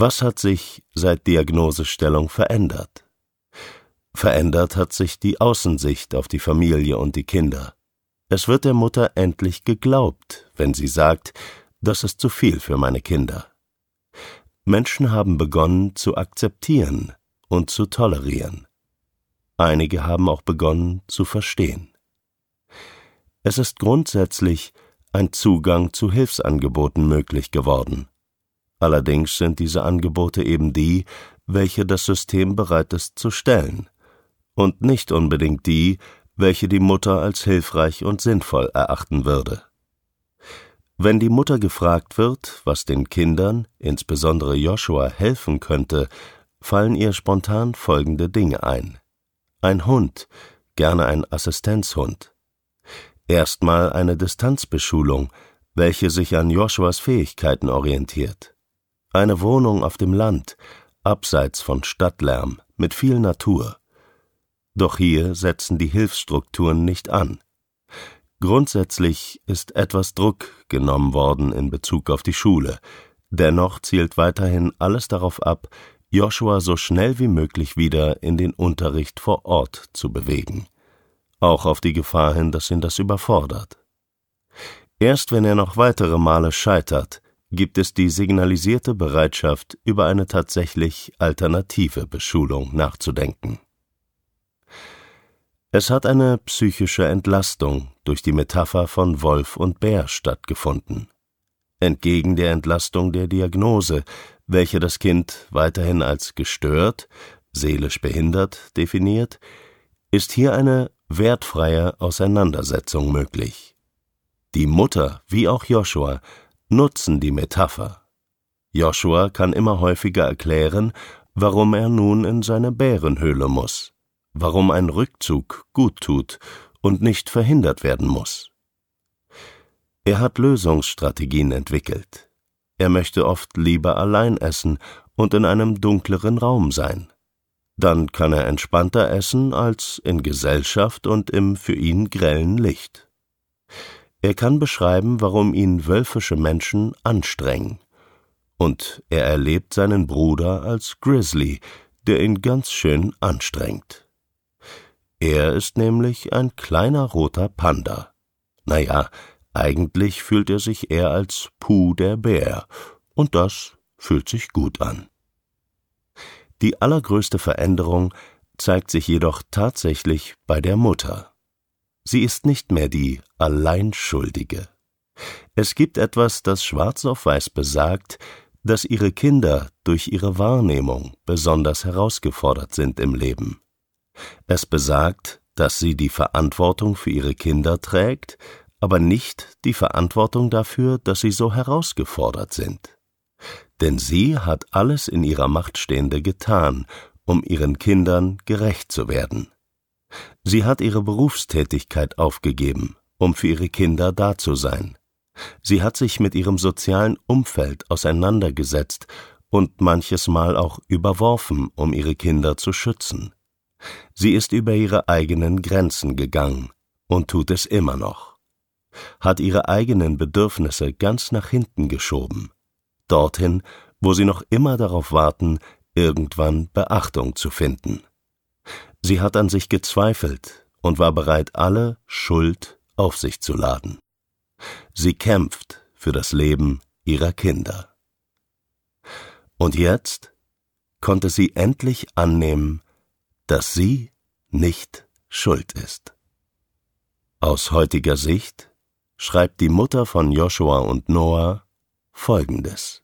Was hat sich seit Diagnosestellung verändert? Verändert hat sich die Außensicht auf die Familie und die Kinder. Es wird der Mutter endlich geglaubt, wenn sie sagt, das ist zu viel für meine Kinder. Menschen haben begonnen zu akzeptieren und zu tolerieren. Einige haben auch begonnen zu verstehen. Es ist grundsätzlich ein Zugang zu Hilfsangeboten möglich geworden. Allerdings sind diese Angebote eben die, welche das System bereit ist zu stellen, und nicht unbedingt die, welche die Mutter als hilfreich und sinnvoll erachten würde. Wenn die Mutter gefragt wird, was den Kindern, insbesondere Joshua, helfen könnte, fallen ihr spontan folgende Dinge ein. Ein Hund, gerne ein Assistenzhund. Erstmal eine Distanzbeschulung, welche sich an Joshuas Fähigkeiten orientiert. Eine Wohnung auf dem Land, abseits von Stadtlärm, mit viel Natur. Doch hier setzen die Hilfsstrukturen nicht an. Grundsätzlich ist etwas Druck genommen worden in Bezug auf die Schule, dennoch zielt weiterhin alles darauf ab, Joshua so schnell wie möglich wieder in den Unterricht vor Ort zu bewegen, auch auf die Gefahr hin, dass ihn das überfordert. Erst wenn er noch weitere Male scheitert, gibt es die signalisierte Bereitschaft, über eine tatsächlich alternative Beschulung nachzudenken. Es hat eine psychische Entlastung durch die Metapher von Wolf und Bär stattgefunden. Entgegen der Entlastung der Diagnose, welche das Kind weiterhin als gestört, seelisch behindert definiert, ist hier eine wertfreie Auseinandersetzung möglich. Die Mutter wie auch Joshua nutzen die Metapher. Joshua kann immer häufiger erklären, warum er nun in seine Bärenhöhle muss warum ein Rückzug gut tut und nicht verhindert werden muss. Er hat Lösungsstrategien entwickelt. Er möchte oft lieber allein essen und in einem dunkleren Raum sein. Dann kann er entspannter essen als in Gesellschaft und im für ihn grellen Licht. Er kann beschreiben, warum ihn wölfische Menschen anstrengen. Und er erlebt seinen Bruder als Grizzly, der ihn ganz schön anstrengt. Er ist nämlich ein kleiner roter Panda. Naja, eigentlich fühlt er sich eher als Puh der Bär, und das fühlt sich gut an. Die allergrößte Veränderung zeigt sich jedoch tatsächlich bei der Mutter. Sie ist nicht mehr die Alleinschuldige. Es gibt etwas, das schwarz auf weiß besagt, dass ihre Kinder durch ihre Wahrnehmung besonders herausgefordert sind im Leben. Es besagt, dass sie die Verantwortung für ihre Kinder trägt, aber nicht die Verantwortung dafür, dass sie so herausgefordert sind. Denn sie hat alles in ihrer Macht Stehende getan, um ihren Kindern gerecht zu werden. Sie hat ihre Berufstätigkeit aufgegeben, um für ihre Kinder da zu sein. Sie hat sich mit ihrem sozialen Umfeld auseinandergesetzt und manches Mal auch überworfen, um ihre Kinder zu schützen. Sie ist über ihre eigenen Grenzen gegangen und tut es immer noch, hat ihre eigenen Bedürfnisse ganz nach hinten geschoben, dorthin, wo sie noch immer darauf warten, irgendwann Beachtung zu finden. Sie hat an sich gezweifelt und war bereit, alle Schuld auf sich zu laden. Sie kämpft für das Leben ihrer Kinder. Und jetzt konnte sie endlich annehmen, dass sie nicht schuld ist. Aus heutiger Sicht schreibt die Mutter von Joshua und Noah Folgendes